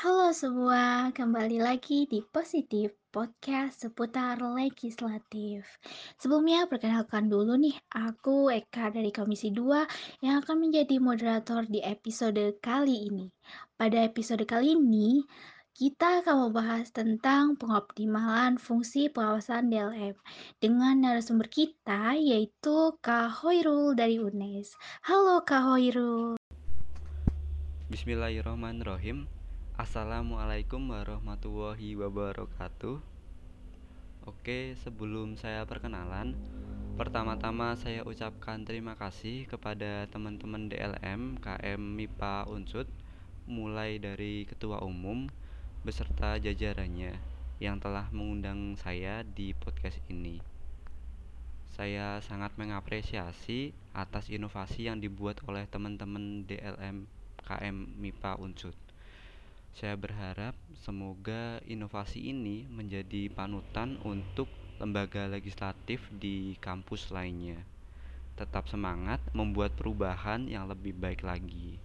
Halo semua, kembali lagi di Positif Podcast seputar legislatif. Sebelumnya perkenalkan dulu nih, aku Eka dari Komisi 2 yang akan menjadi moderator di episode kali ini. Pada episode kali ini, kita akan membahas tentang pengoptimalan fungsi pengawasan DLM dengan narasumber kita yaitu Kak Hoirul dari UNES. Halo Kak Hoirul. Bismillahirrahmanirrahim Assalamualaikum warahmatullahi wabarakatuh Oke sebelum saya perkenalan Pertama-tama saya ucapkan terima kasih kepada teman-teman DLM KM MIPA Unsud Mulai dari Ketua Umum beserta jajarannya yang telah mengundang saya di podcast ini saya sangat mengapresiasi atas inovasi yang dibuat oleh teman-teman DLM KM MIPA Unsud. Saya berharap semoga inovasi ini menjadi panutan untuk lembaga legislatif di kampus lainnya. Tetap semangat membuat perubahan yang lebih baik lagi.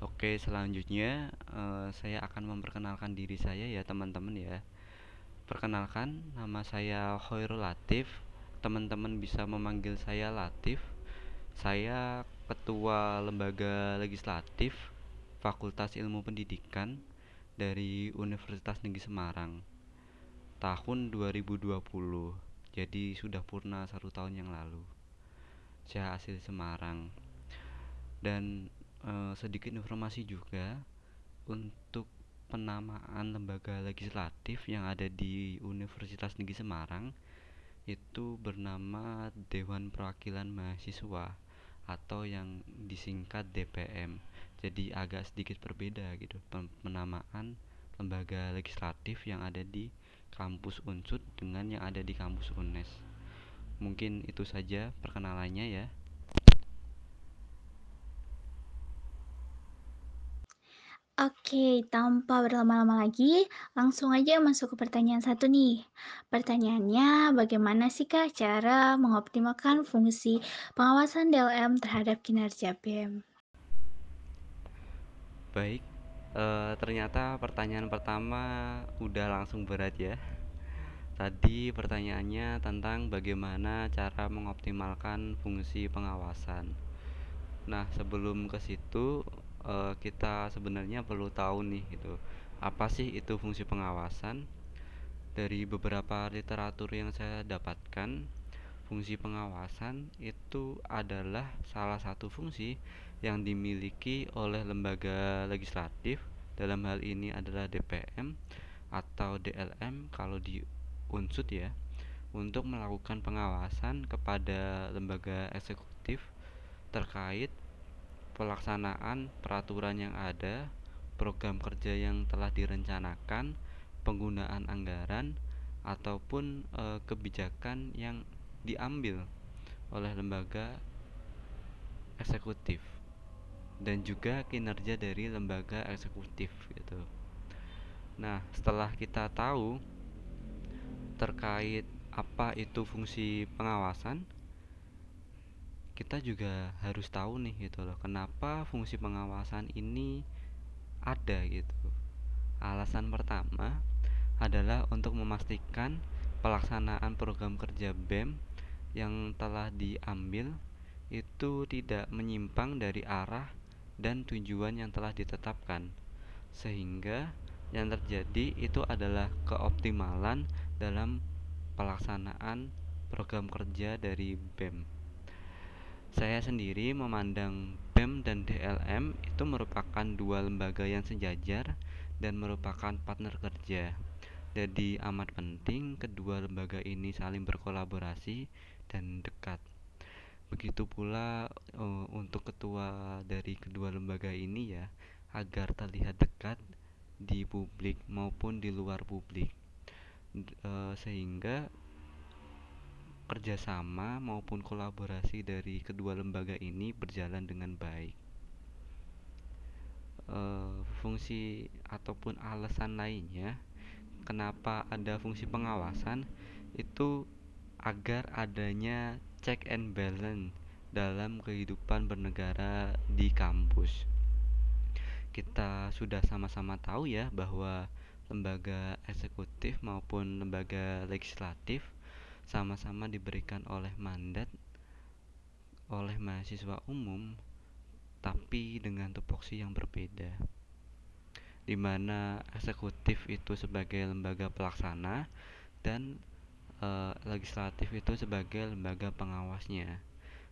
Oke, selanjutnya uh, saya akan memperkenalkan diri saya ya teman-teman ya. Perkenalkan, nama saya Khairul Latif. Teman-teman bisa memanggil saya Latif. Saya Ketua Lembaga Legislatif Fakultas Ilmu Pendidikan dari Universitas Negeri Semarang tahun 2020 jadi sudah purna satu tahun yang lalu. Saya asli Semarang. Dan e, sedikit informasi juga untuk penamaan lembaga legislatif yang ada di Universitas Negeri Semarang itu bernama Dewan Perwakilan Mahasiswa atau yang disingkat DPM. Jadi agak sedikit berbeda gitu penamaan lembaga legislatif yang ada di kampus Unsud dengan yang ada di kampus UNES. Mungkin itu saja perkenalannya ya. Oke, tanpa berlama-lama lagi, langsung aja masuk ke pertanyaan satu nih. Pertanyaannya, bagaimana sih Kak cara mengoptimalkan fungsi pengawasan DLM terhadap kinerja BEM? Baik, e, ternyata pertanyaan pertama udah langsung berat ya. Tadi pertanyaannya tentang bagaimana cara mengoptimalkan fungsi pengawasan. Nah, sebelum ke situ uh, kita sebenarnya perlu tahu nih gitu apa sih itu fungsi pengawasan dari beberapa literatur yang saya dapatkan fungsi pengawasan itu adalah salah satu fungsi yang dimiliki oleh lembaga legislatif. Dalam hal ini adalah DPM atau DLM kalau di unsut ya untuk melakukan pengawasan kepada lembaga eksekutif terkait pelaksanaan peraturan yang ada, program kerja yang telah direncanakan, penggunaan anggaran, ataupun e, kebijakan yang diambil oleh lembaga eksekutif dan juga kinerja dari lembaga eksekutif gitu. Nah, setelah kita tahu terkait apa itu fungsi pengawasan, kita juga harus tahu nih gitu loh kenapa fungsi pengawasan ini ada gitu alasan pertama adalah untuk memastikan pelaksanaan program kerja BEM yang telah diambil itu tidak menyimpang dari arah dan tujuan yang telah ditetapkan sehingga yang terjadi itu adalah keoptimalan dalam pelaksanaan program kerja dari BEM saya sendiri memandang BEM dan DLM itu merupakan dua lembaga yang sejajar dan merupakan partner kerja. Jadi amat penting kedua lembaga ini saling berkolaborasi dan dekat. Begitu pula uh, untuk ketua dari kedua lembaga ini ya, agar terlihat dekat di publik maupun di luar publik. Uh, sehingga kerjasama maupun kolaborasi dari kedua lembaga ini berjalan dengan baik. E, fungsi ataupun alasan lainnya kenapa ada fungsi pengawasan itu agar adanya check and balance dalam kehidupan bernegara di kampus. kita sudah sama-sama tahu ya bahwa lembaga eksekutif maupun lembaga legislatif sama-sama diberikan oleh mandat oleh mahasiswa umum tapi dengan tupoksi yang berbeda di mana eksekutif itu sebagai lembaga pelaksana dan e, legislatif itu sebagai lembaga pengawasnya.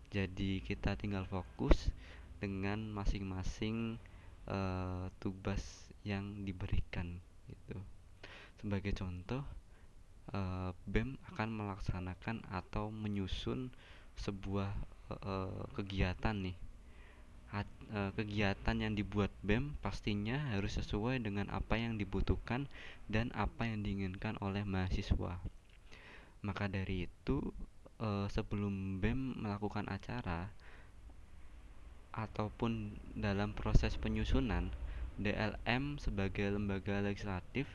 Jadi kita tinggal fokus dengan masing-masing uh, tugas yang diberikan gitu. Sebagai contoh uh, BEM akan melaksanakan atau menyusun sebuah kegiatan nih. Kegiatan yang dibuat BEM pastinya harus sesuai dengan apa yang dibutuhkan dan apa yang diinginkan oleh mahasiswa maka dari itu uh, sebelum BEM melakukan acara ataupun dalam proses penyusunan DLM sebagai lembaga legislatif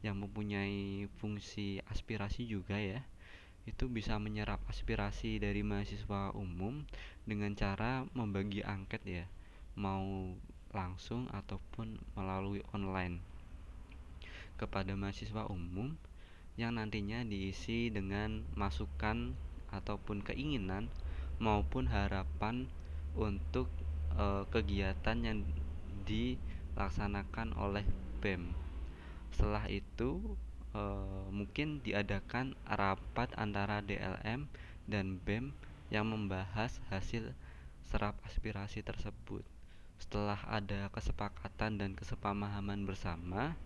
yang mempunyai fungsi aspirasi juga ya itu bisa menyerap aspirasi dari mahasiswa umum dengan cara membagi angket ya mau langsung ataupun melalui online. Kepada mahasiswa umum yang nantinya diisi dengan masukan ataupun keinginan maupun harapan untuk e, kegiatan yang dilaksanakan oleh BEM. Setelah itu e, mungkin diadakan rapat antara DLM dan BEM yang membahas hasil serap aspirasi tersebut. Setelah ada kesepakatan dan kesepamahaman bersama,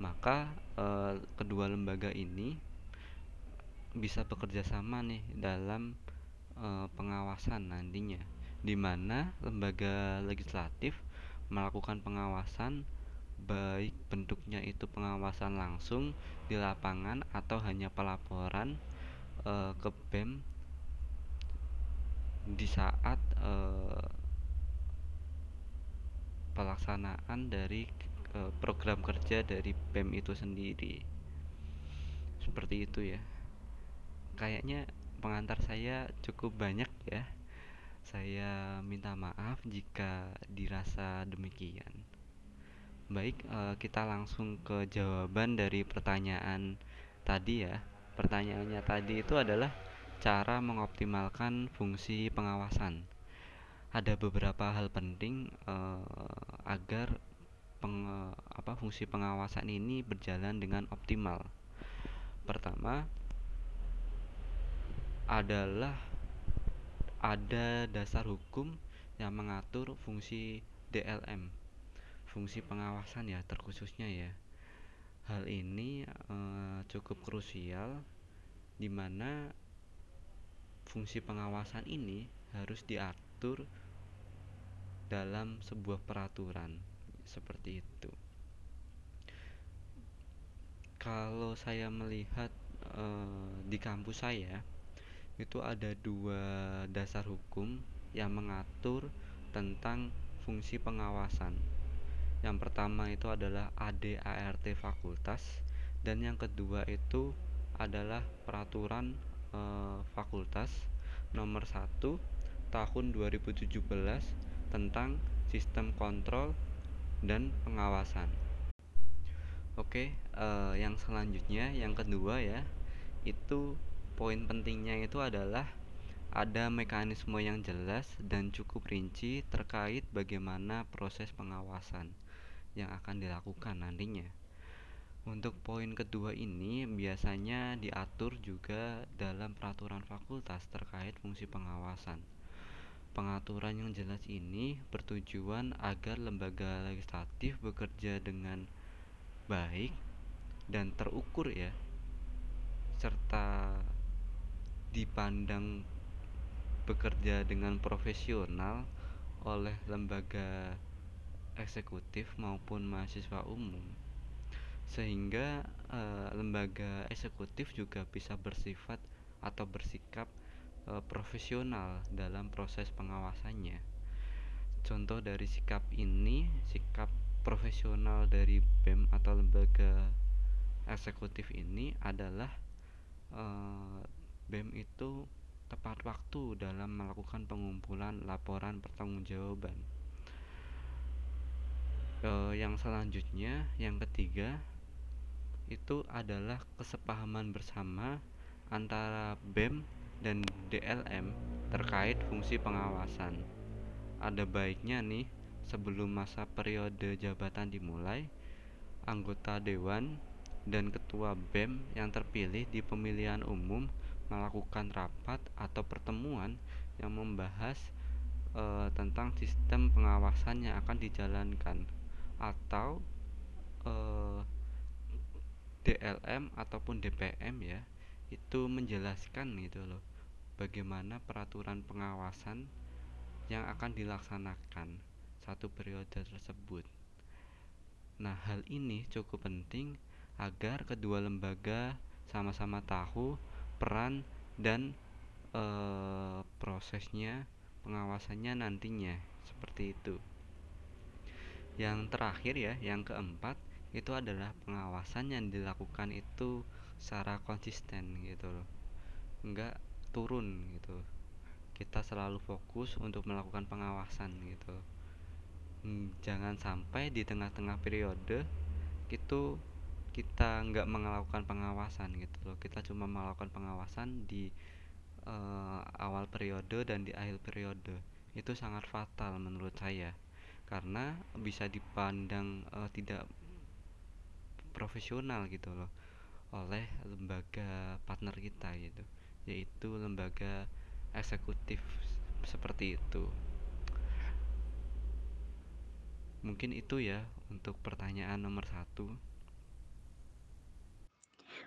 maka e, kedua lembaga ini bisa bekerja sama nih dalam e, pengawasan nantinya. Di mana lembaga legislatif melakukan pengawasan baik bentuknya itu pengawasan langsung di lapangan atau hanya pelaporan e, ke BEM di saat pelaksanaan dari e, program kerja dari BEM itu sendiri seperti itu ya kayaknya pengantar saya cukup banyak ya saya minta maaf jika dirasa demikian. Baik, eh, kita langsung ke jawaban dari pertanyaan tadi ya. Pertanyaannya tadi itu adalah cara mengoptimalkan fungsi pengawasan. Ada beberapa hal penting uh, agar peng, apa fungsi pengawasan ini berjalan dengan optimal. Pertama adalah ada dasar hukum yang mengatur fungsi DLM fungsi pengawasan ya terkhususnya ya hal ini e, cukup krusial di mana fungsi pengawasan ini harus diatur dalam sebuah peraturan seperti itu kalau saya melihat e, di kampus saya itu ada dua dasar hukum yang mengatur tentang fungsi pengawasan. Yang pertama itu adalah ADART fakultas dan yang kedua itu adalah peraturan e, fakultas nomor 1 tahun 2017 tentang sistem kontrol dan pengawasan. Oke, e, yang selanjutnya yang kedua ya, itu poin pentingnya itu adalah ada mekanisme yang jelas dan cukup rinci terkait bagaimana proses pengawasan yang akan dilakukan nantinya. Untuk poin kedua ini biasanya diatur juga dalam peraturan fakultas terkait fungsi pengawasan. Pengaturan yang jelas ini bertujuan agar lembaga legislatif bekerja dengan baik dan terukur ya serta dipandang bekerja dengan profesional oleh lembaga eksekutif maupun mahasiswa umum. Sehingga e, lembaga eksekutif juga bisa bersifat atau bersikap e, profesional dalam proses pengawasannya. Contoh dari sikap ini, sikap profesional dari BEM atau lembaga eksekutif ini adalah e, BEM itu tepat waktu dalam melakukan pengumpulan laporan pertanggungjawaban. Eh, yang selanjutnya, yang ketiga itu adalah kesepahaman bersama antara BEM dan DLM terkait fungsi pengawasan. Ada baiknya nih sebelum masa periode jabatan dimulai, anggota dewan dan ketua BEM yang terpilih di pemilihan umum melakukan rapat atau pertemuan yang membahas e, tentang sistem pengawasan yang akan dijalankan atau e, DLM ataupun DPM ya itu menjelaskan gitu loh bagaimana peraturan pengawasan yang akan dilaksanakan satu periode tersebut. Nah, hal ini cukup penting agar kedua lembaga sama-sama tahu peran dan e, prosesnya pengawasannya nantinya seperti itu. Yang terakhir ya, yang keempat itu adalah pengawasan yang dilakukan itu secara konsisten gitu loh. Enggak turun gitu. Kita selalu fokus untuk melakukan pengawasan gitu. Hmm, jangan sampai di tengah-tengah periode itu kita nggak melakukan pengawasan gitu loh kita cuma melakukan pengawasan di uh, awal periode dan di akhir periode itu sangat fatal menurut saya karena bisa dipandang uh, tidak profesional gitu loh oleh lembaga partner kita gitu yaitu lembaga eksekutif seperti itu Mungkin itu ya untuk pertanyaan nomor satu.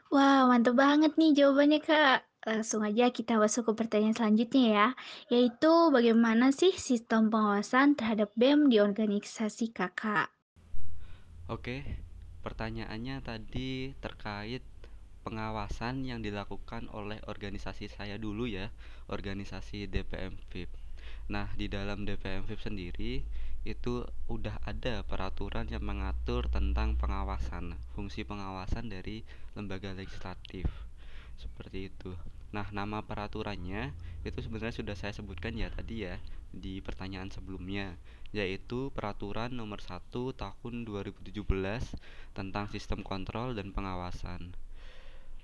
Wah, mantap banget nih jawabannya, Kak. Langsung aja kita masuk ke pertanyaan selanjutnya ya, yaitu bagaimana sih sistem pengawasan terhadap BEM di organisasi Kakak? Oke, pertanyaannya tadi terkait pengawasan yang dilakukan oleh organisasi saya dulu ya, organisasi DPM VIP. Nah, di dalam DPM VIP sendiri itu udah ada peraturan yang mengatur tentang pengawasan, fungsi pengawasan dari lembaga legislatif. Seperti itu. Nah, nama peraturannya itu sebenarnya sudah saya sebutkan ya tadi ya di pertanyaan sebelumnya, yaitu Peraturan Nomor 1 Tahun 2017 tentang Sistem Kontrol dan Pengawasan.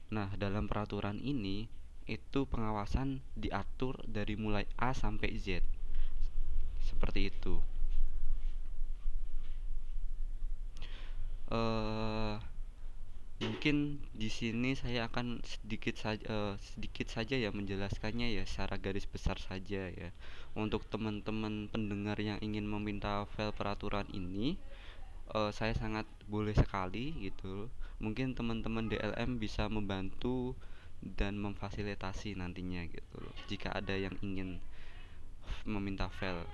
Nah, dalam peraturan ini itu pengawasan diatur dari mulai A sampai Z. Seperti itu. uh, mungkin di sini saya akan sedikit saja uh, sedikit saja ya menjelaskannya ya secara garis besar saja ya untuk teman-teman pendengar yang ingin meminta file peraturan ini uh, saya sangat boleh sekali gitu mungkin teman-teman DLM bisa membantu dan memfasilitasi nantinya gitu loh jika ada yang ingin meminta file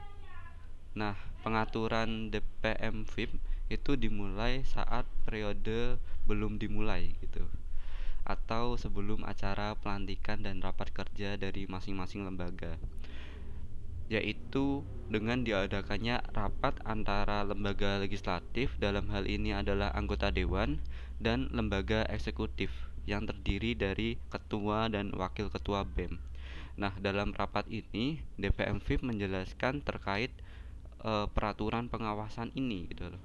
nah pengaturan DPM VIP itu dimulai saat periode belum dimulai gitu atau sebelum acara pelantikan dan rapat kerja dari masing-masing lembaga yaitu dengan diadakannya rapat antara lembaga legislatif dalam hal ini adalah anggota dewan dan lembaga eksekutif yang terdiri dari ketua dan wakil ketua BEM. Nah, dalam rapat ini DPM VIP menjelaskan terkait e, peraturan pengawasan ini gitu loh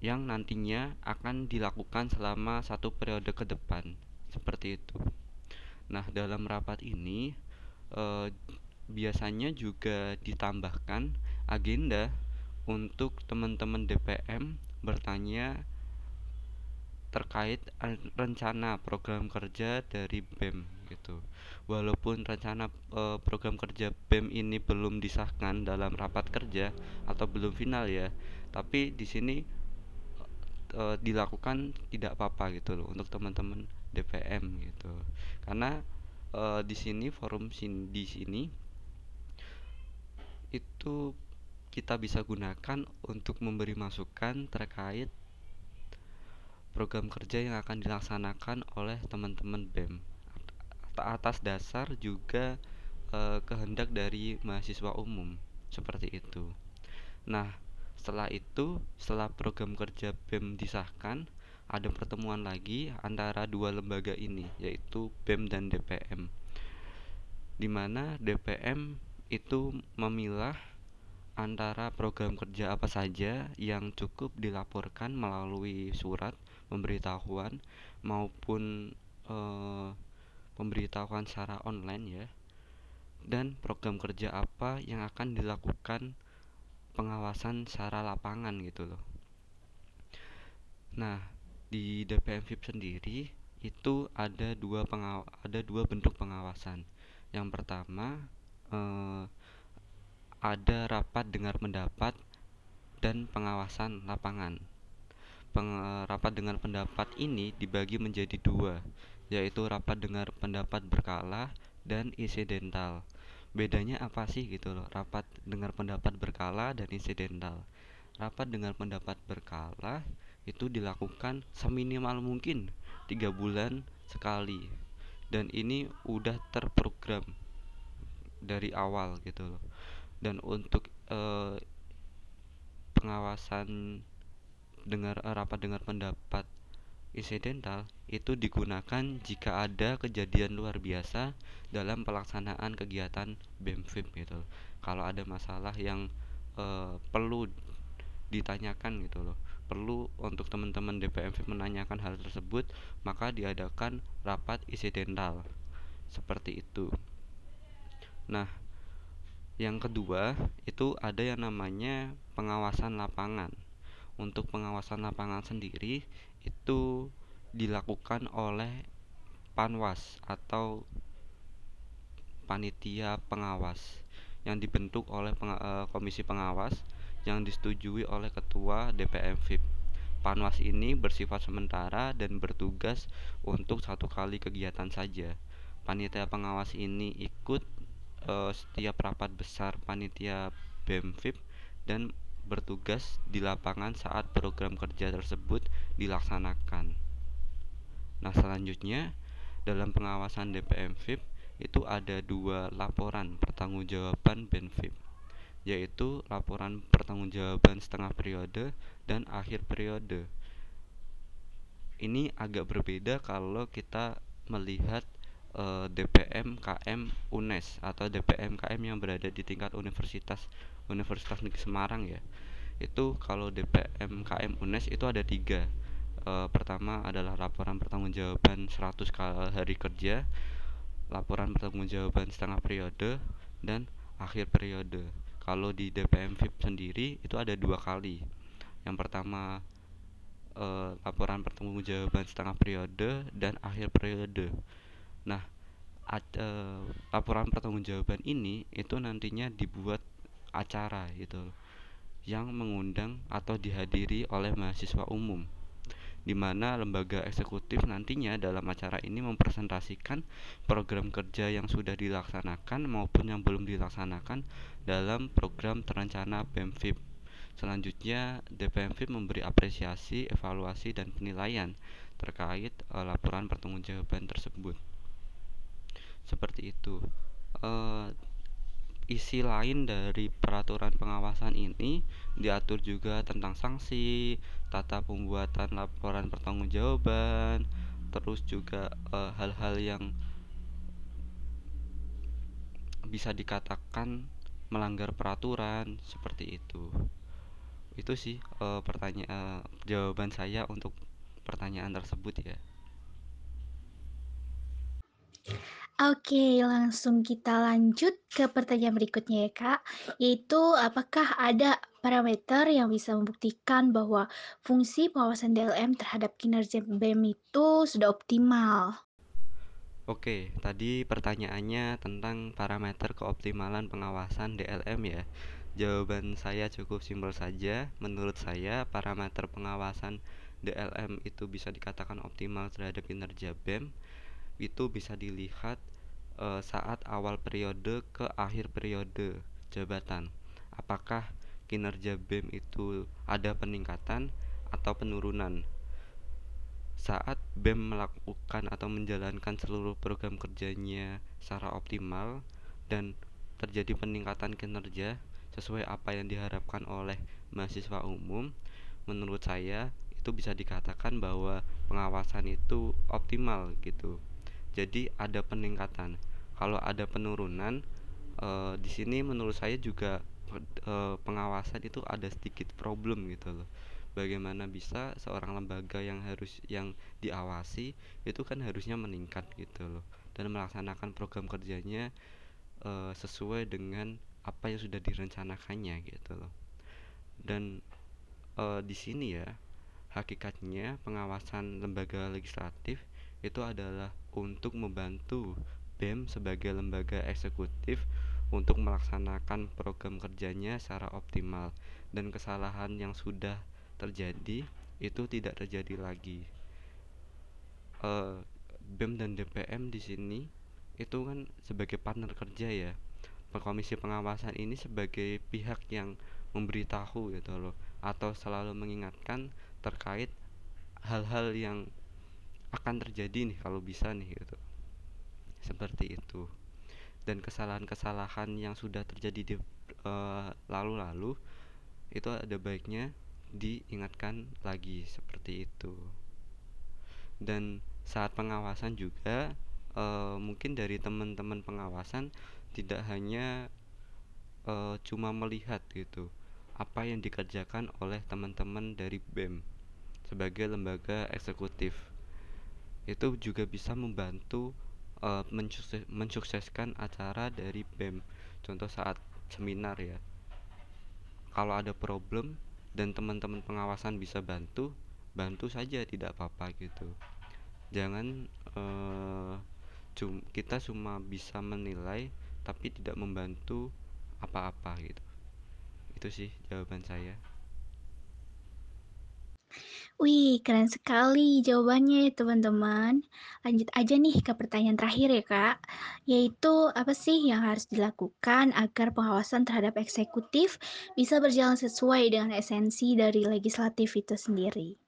yang nantinya akan dilakukan selama satu periode ke depan seperti itu. Nah, dalam rapat ini eh, biasanya juga ditambahkan agenda untuk teman-teman DPM bertanya terkait rencana program kerja dari BEM gitu. Walaupun rencana e, program kerja BEM ini belum disahkan dalam rapat kerja atau belum final ya, tapi di sini e, dilakukan tidak apa-apa gitu loh untuk teman-teman DPM gitu karena e, di sini forum sin di sini itu kita bisa gunakan untuk memberi masukan terkait program kerja yang akan dilaksanakan oleh teman-teman BEM atas dasar juga e, kehendak dari mahasiswa umum seperti itu. Nah, setelah itu, setelah program kerja BEM disahkan, ada pertemuan lagi antara dua lembaga ini, yaitu BEM dan DPM. Di mana DPM itu memilah antara program kerja apa saja yang cukup dilaporkan melalui surat pemberitahuan maupun eh, pemberitahuan secara online ya dan program kerja apa yang akan dilakukan pengawasan secara lapangan gitu loh. Nah, di DPM VIP sendiri itu ada dua pengaw ada dua bentuk pengawasan. Yang pertama eh, ada rapat dengar pendapat dan pengawasan lapangan. Peng, rapat dengar pendapat ini dibagi menjadi dua, yaitu rapat dengar pendapat berkala dan insidental. Bedanya apa sih gitu loh, rapat dengar pendapat berkala dan insidental. Rapat dengar pendapat berkala itu dilakukan seminimal mungkin tiga bulan sekali dan ini udah terprogram dari awal gitu loh. Dan untuk eh, pengawasan dengar eh, rapat dengar pendapat insidental itu digunakan jika ada kejadian luar biasa dalam pelaksanaan kegiatan BEMFIP gitu loh. Kalau ada masalah yang eh, perlu ditanyakan gitu loh perlu untuk teman-teman DPM VIP menanyakan hal tersebut maka diadakan rapat insidental. Seperti itu nah yang kedua itu ada yang namanya pengawasan lapangan untuk pengawasan lapangan sendiri itu dilakukan oleh Panwas atau panitia pengawas yang dibentuk oleh peng, uh, komisi pengawas yang disetujui oleh ketua DPM VIP. Panwas ini bersifat sementara dan bertugas untuk satu kali kegiatan saja. Panitia pengawas ini ikut uh, setiap rapat besar panitia BEM VIP dan bertugas di lapangan saat program kerja tersebut dilaksanakan. Nah, selanjutnya dalam pengawasan DPM VIP itu ada dua laporan pertanggungjawaban BENFIP yaitu laporan pertanggungjawaban setengah periode dan akhir periode. Ini agak berbeda kalau kita melihat eh, DPM KM UNES atau DPM KM yang berada di tingkat universitas Universitas Negeri Semarang ya. Itu kalau DPM KM UNES itu ada tiga. E, pertama adalah laporan pertanggungjawaban 100 hari kerja, laporan pertanggungjawaban setengah periode, dan akhir periode. Kalau di DPM VIP sendiri itu ada dua kali. Yang pertama e, laporan pertanggungjawaban setengah periode dan akhir periode. Nah, ad, e, laporan pertanggungjawaban ini itu nantinya dibuat acara gitu yang mengundang atau dihadiri oleh mahasiswa umum di mana lembaga eksekutif nantinya dalam acara ini mempresentasikan program kerja yang sudah dilaksanakan maupun yang belum dilaksanakan dalam program terencana BEMFIP. Selanjutnya, DPMFIP memberi apresiasi, evaluasi, dan penilaian terkait uh, laporan pertanggungjawaban tersebut. Seperti itu. Uh, isi lain dari peraturan pengawasan ini diatur juga tentang sanksi, tata pembuatan laporan pertanggungjawaban, terus juga eh, hal-hal uh, yang bisa dikatakan melanggar peraturan seperti itu. Itu sih uh, pertanyaan uh, jawaban saya untuk pertanyaan tersebut ya. Oke, langsung kita lanjut ke pertanyaan berikutnya ya Kak, yaitu apakah ada parameter yang bisa membuktikan bahwa fungsi pengawasan DLM terhadap kinerja BEM itu sudah optimal? Oke, tadi pertanyaannya tentang parameter keoptimalan pengawasan DLM ya. Jawaban saya cukup simpel saja. Menurut saya, parameter pengawasan DLM itu bisa dikatakan optimal terhadap kinerja BEM itu bisa dilihat e, saat awal periode ke akhir periode jabatan. Apakah kinerja BEM itu ada peningkatan atau penurunan? Saat BEM melakukan atau menjalankan seluruh program kerjanya secara optimal dan terjadi peningkatan kinerja sesuai apa yang diharapkan oleh mahasiswa umum, menurut saya itu bisa dikatakan bahwa pengawasan itu optimal gitu jadi ada peningkatan. Kalau ada penurunan e, di sini menurut saya juga eh, pengawasan itu ada sedikit problem gitu loh. Bagaimana bisa seorang lembaga yang harus yang diawasi itu kan harusnya meningkat gitu loh. Dan melaksanakan program kerjanya uh, sesuai dengan apa yang sudah direncanakannya gitu loh. Dan uh, di sini ya hakikatnya pengawasan lembaga legislatif itu adalah untuk membantu BEM sebagai lembaga eksekutif untuk melaksanakan program kerjanya secara optimal dan kesalahan yang sudah terjadi itu tidak terjadi lagi. Uh, BEM dan DPM di sini itu kan sebagai partner kerja ya. Komisi pengawasan ini sebagai pihak yang memberitahu gitu loh atau selalu mengingatkan terkait hal-hal yang akan terjadi nih kalau bisa nih gitu. Seperti itu. Dan kesalahan-kesalahan yang sudah terjadi di eh, lalu-lalu uh, itu ada baiknya diingatkan lagi seperti itu. Dan saat pengawasan juga uh, mungkin dari teman-teman pengawasan tidak hanya uh, cuma melihat gitu apa yang dikerjakan oleh teman-teman dari BEM sebagai lembaga eksekutif itu juga bisa membantu uh, mensukses, mensukseskan acara dari BEM. Contoh saat seminar ya. Kalau ada problem dan teman-teman pengawasan bisa bantu bantu saja tidak apa-apa gitu. Jangan uh, cum kita cuma bisa menilai tapi tidak membantu apa-apa gitu. Itu sih jawaban saya Wih, keren sekali jawabannya ya teman-teman. Lanjut aja nih ke pertanyaan terakhir ya kak, yaitu apa sih yang harus dilakukan agar pengawasan terhadap eksekutif bisa berjalan sesuai dengan esensi dari legislatif itu sendiri?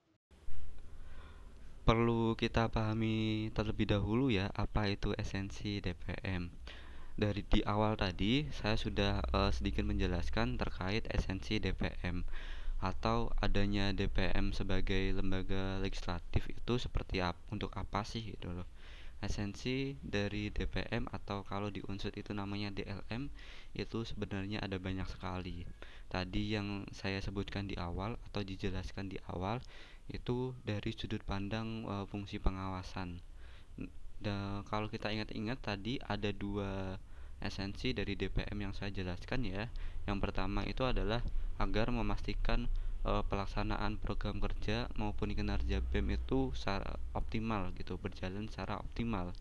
Perlu kita pahami terlebih dahulu ya apa itu esensi DPM. Dari di awal tadi saya sudah uh, sedikit menjelaskan terkait esensi DPM atau adanya DPM sebagai lembaga legislatif itu seperti apa untuk apa sih gitu loh. Esensi dari DPM atau kalau di unsur itu namanya DLM itu sebenarnya ada banyak sekali. Tadi yang saya sebutkan di awal atau dijelaskan di awal itu dari sudut pandang e, fungsi pengawasan. Dan kalau kita ingat-ingat tadi ada dua esensi dari DPM yang saya jelaskan ya yang pertama itu adalah agar memastikan uh, pelaksanaan program kerja maupun kinerja BEM itu secara optimal gitu, berjalan secara optimal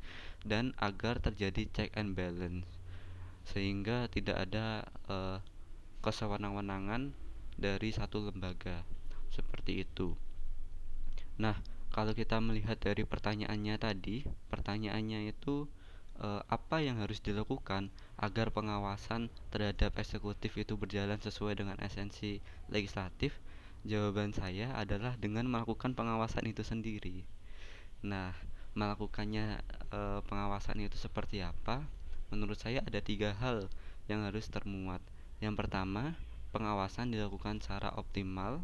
dan agar terjadi check and balance sehingga tidak ada uh, kesewenang-wenangan dari satu lembaga seperti itu. Nah, kalau kita melihat dari pertanyaannya tadi, pertanyaannya itu eh, apa yang harus dilakukan agar pengawasan terhadap eksekutif itu berjalan sesuai dengan esensi legislatif? Jawaban saya adalah dengan melakukan pengawasan itu sendiri. Nah, melakukannya eh, pengawasan itu seperti apa? Menurut saya ada tiga hal yang harus termuat. Yang pertama, pengawasan dilakukan secara optimal.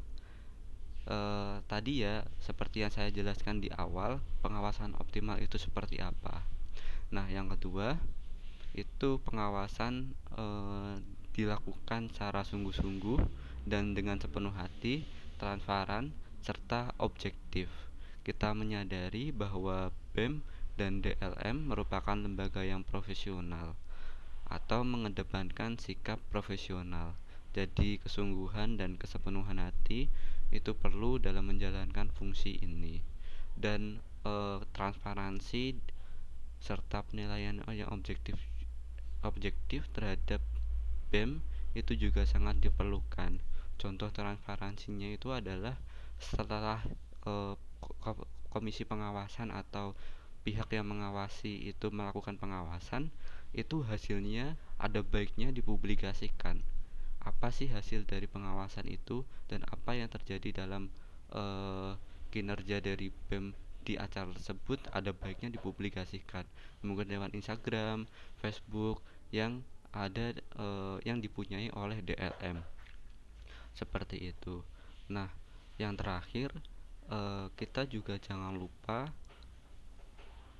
Eh, tadi ya, seperti yang saya jelaskan di awal, pengawasan optimal itu seperti apa? Nah, yang kedua itu pengawasan e, dilakukan secara sungguh-sungguh dan dengan sepenuh hati, transparan, serta objektif. Kita menyadari bahwa BEM dan DLM merupakan lembaga yang profesional atau mengedepankan sikap profesional. Jadi, kesungguhan dan kesepenuhan hati itu perlu dalam menjalankan fungsi ini. Dan e, transparansi serta penilaian yang objektif objektif terhadap BEM itu juga sangat diperlukan. Contoh transparansinya itu adalah setelah e, komisi pengawasan atau pihak yang mengawasi itu melakukan pengawasan, itu hasilnya ada baiknya dipublikasikan. Apa sih hasil dari pengawasan itu dan apa yang terjadi dalam e, kinerja dari BEM di acara tersebut ada baiknya dipublikasikan mungkin lewat Instagram, Facebook yang ada e, yang dipunyai oleh DLM seperti itu. Nah, yang terakhir e, kita juga jangan lupa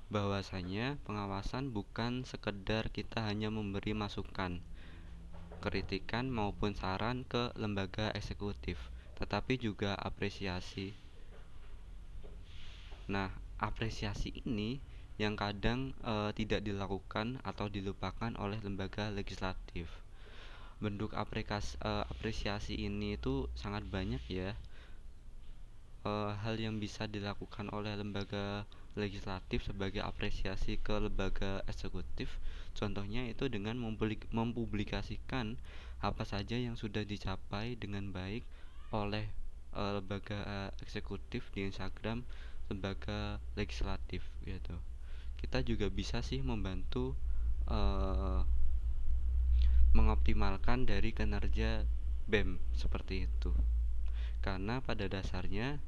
bahwasanya pengawasan bukan sekedar kita hanya memberi masukan kritikan maupun saran ke lembaga eksekutif, tetapi juga apresiasi. Nah, apresiasi ini yang kadang eh, tidak dilakukan atau dilupakan oleh lembaga legislatif. Bentuk apresiasi, eh, apresiasi ini itu sangat banyak ya. Eh, hal yang bisa dilakukan oleh lembaga legislatif sebagai apresiasi ke lembaga eksekutif, contohnya itu dengan mempublikasikan apa saja yang sudah dicapai dengan baik oleh eh, lembaga eksekutif di Instagram lembaga legislatif gitu. Kita juga bisa sih membantu eh, mengoptimalkan dari kinerja BEM seperti itu. Karena pada dasarnya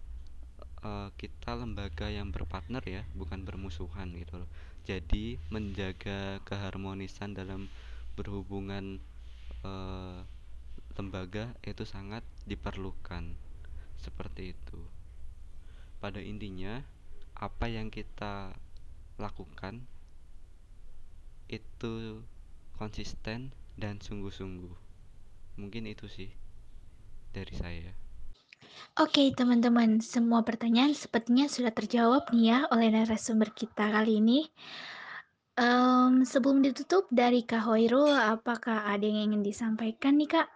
uh, kita lembaga yang berpartner ya, bukan bermusuhan gitu loh. Jadi menjaga keharmonisan dalam berhubungan uh, lembaga itu sangat diperlukan. Seperti itu. Pada intinya, apa yang kita lakukan itu konsisten dan sungguh-sungguh. Mungkin itu sih dari saya. Oke, teman-teman, semua pertanyaan sepertinya sudah terjawab nih ya oleh narasumber kita kali ini. Um, sebelum ditutup dari Kak Hoirul, apakah ada yang ingin disampaikan nih Kak?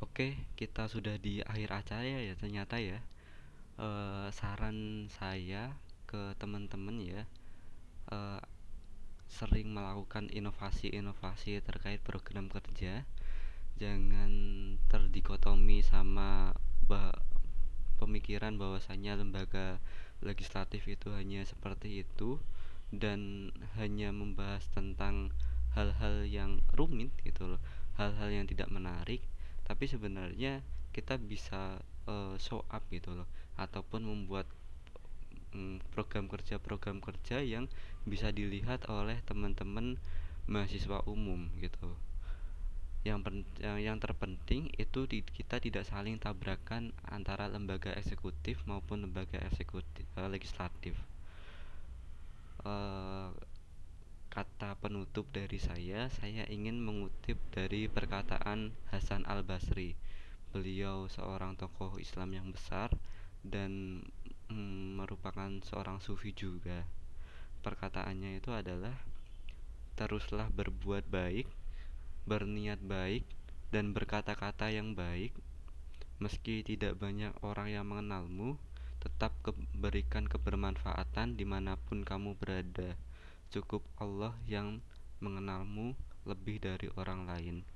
Oke, kita sudah di akhir acara ya ternyata ya. Uh, saran saya ke teman-teman ya, uh, sering melakukan inovasi-inovasi terkait program kerja. Jangan terdikotomi sama bah pemikiran bahwasanya lembaga legislatif itu hanya seperti itu dan hanya membahas tentang hal-hal yang rumit gitu loh hal-hal yang tidak menarik tapi sebenarnya kita bisa uh, show up gitu loh ataupun membuat um, program kerja program kerja yang bisa dilihat oleh teman-teman mahasiswa umum gitu. Yang, yang yang terpenting itu di, kita tidak saling tabrakan antara lembaga eksekutif maupun lembaga eksekutif uh, legislatif. Uh, kata penutup dari saya saya ingin mengutip dari perkataan Hasan Al Basri beliau seorang tokoh Islam yang besar dan mm, merupakan seorang sufi juga. Perkataannya itu adalah teruslah berbuat baik berniat baik dan berkata-kata yang baik. Meski tidak banyak orang yang mengenalmu tetap berikan kebermanfaatan di mana pun kamu berada. Cukup Allah yang mengenalmu lebih dari orang lain.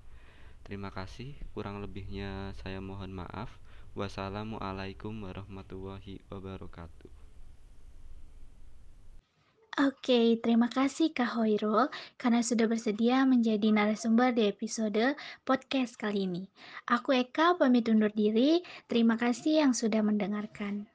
Terima kasih. Kurang lebihnya saya mohon maaf wassalamualaikum warahmatullahi wabarakatuh Oke, terima kasih Kak Hoirul karena sudah bersedia menjadi narasumber di episode podcast kali ini. Aku Eka pamit undur diri. Terima kasih yang sudah mendengarkan.